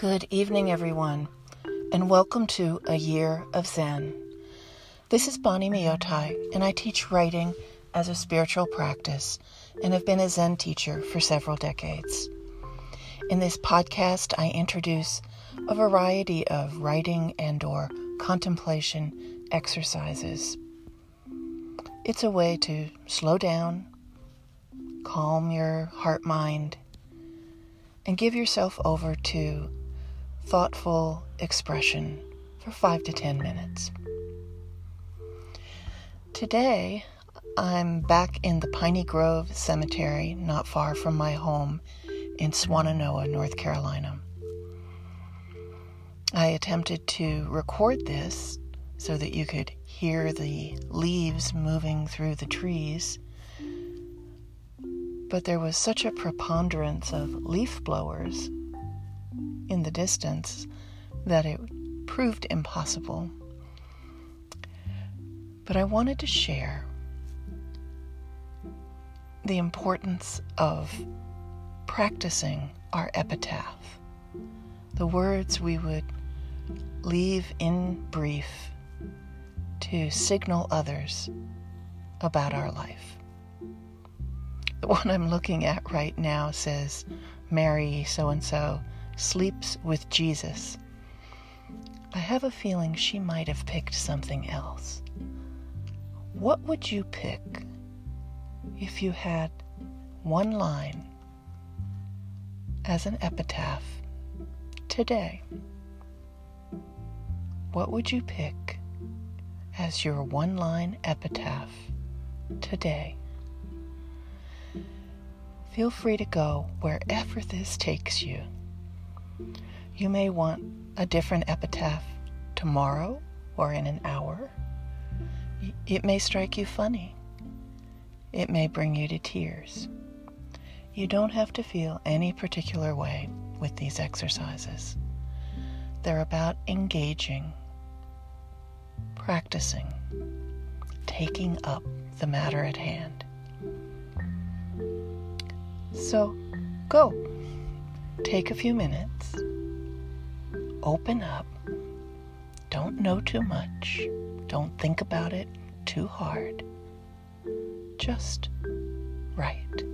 Good evening, everyone, and welcome to A Year of Zen. This is Bonnie Myotai, and I teach writing as a spiritual practice and have been a Zen teacher for several decades. In this podcast, I introduce a variety of writing and or contemplation exercises. It's a way to slow down, calm your heart mind, and give yourself over to thoughtful expression for five to ten minutes. Today, I'm back in the Piney Grove Cemetery, not far from my home in Swannanoa, North Carolina. I attempted to record this so that you could hear the leaves moving through the trees, but there was such a preponderance of leaf blowers in the distance that it proved impossible. But I wanted to share the importance of practicing our epitaph, the words we would leave in brief to signal others about our life. The one I'm looking at right now says, Mary so and so sleeps with Jesus. I have a feeling she might have picked something else. What would you pick if you had one line as an epitaph today? What would you pick as your one line epitaph today? Feel free to go wherever this takes you. You may want a different epitaph tomorrow or in an hour. It may strike you funny. It may bring you to tears. You don't have to feel any particular way with these exercises. They're about engaging, practicing, taking up the matter at hand. So go. Take a few minutes. Open up. Don't know too much. Don't think about it too hard. Just write.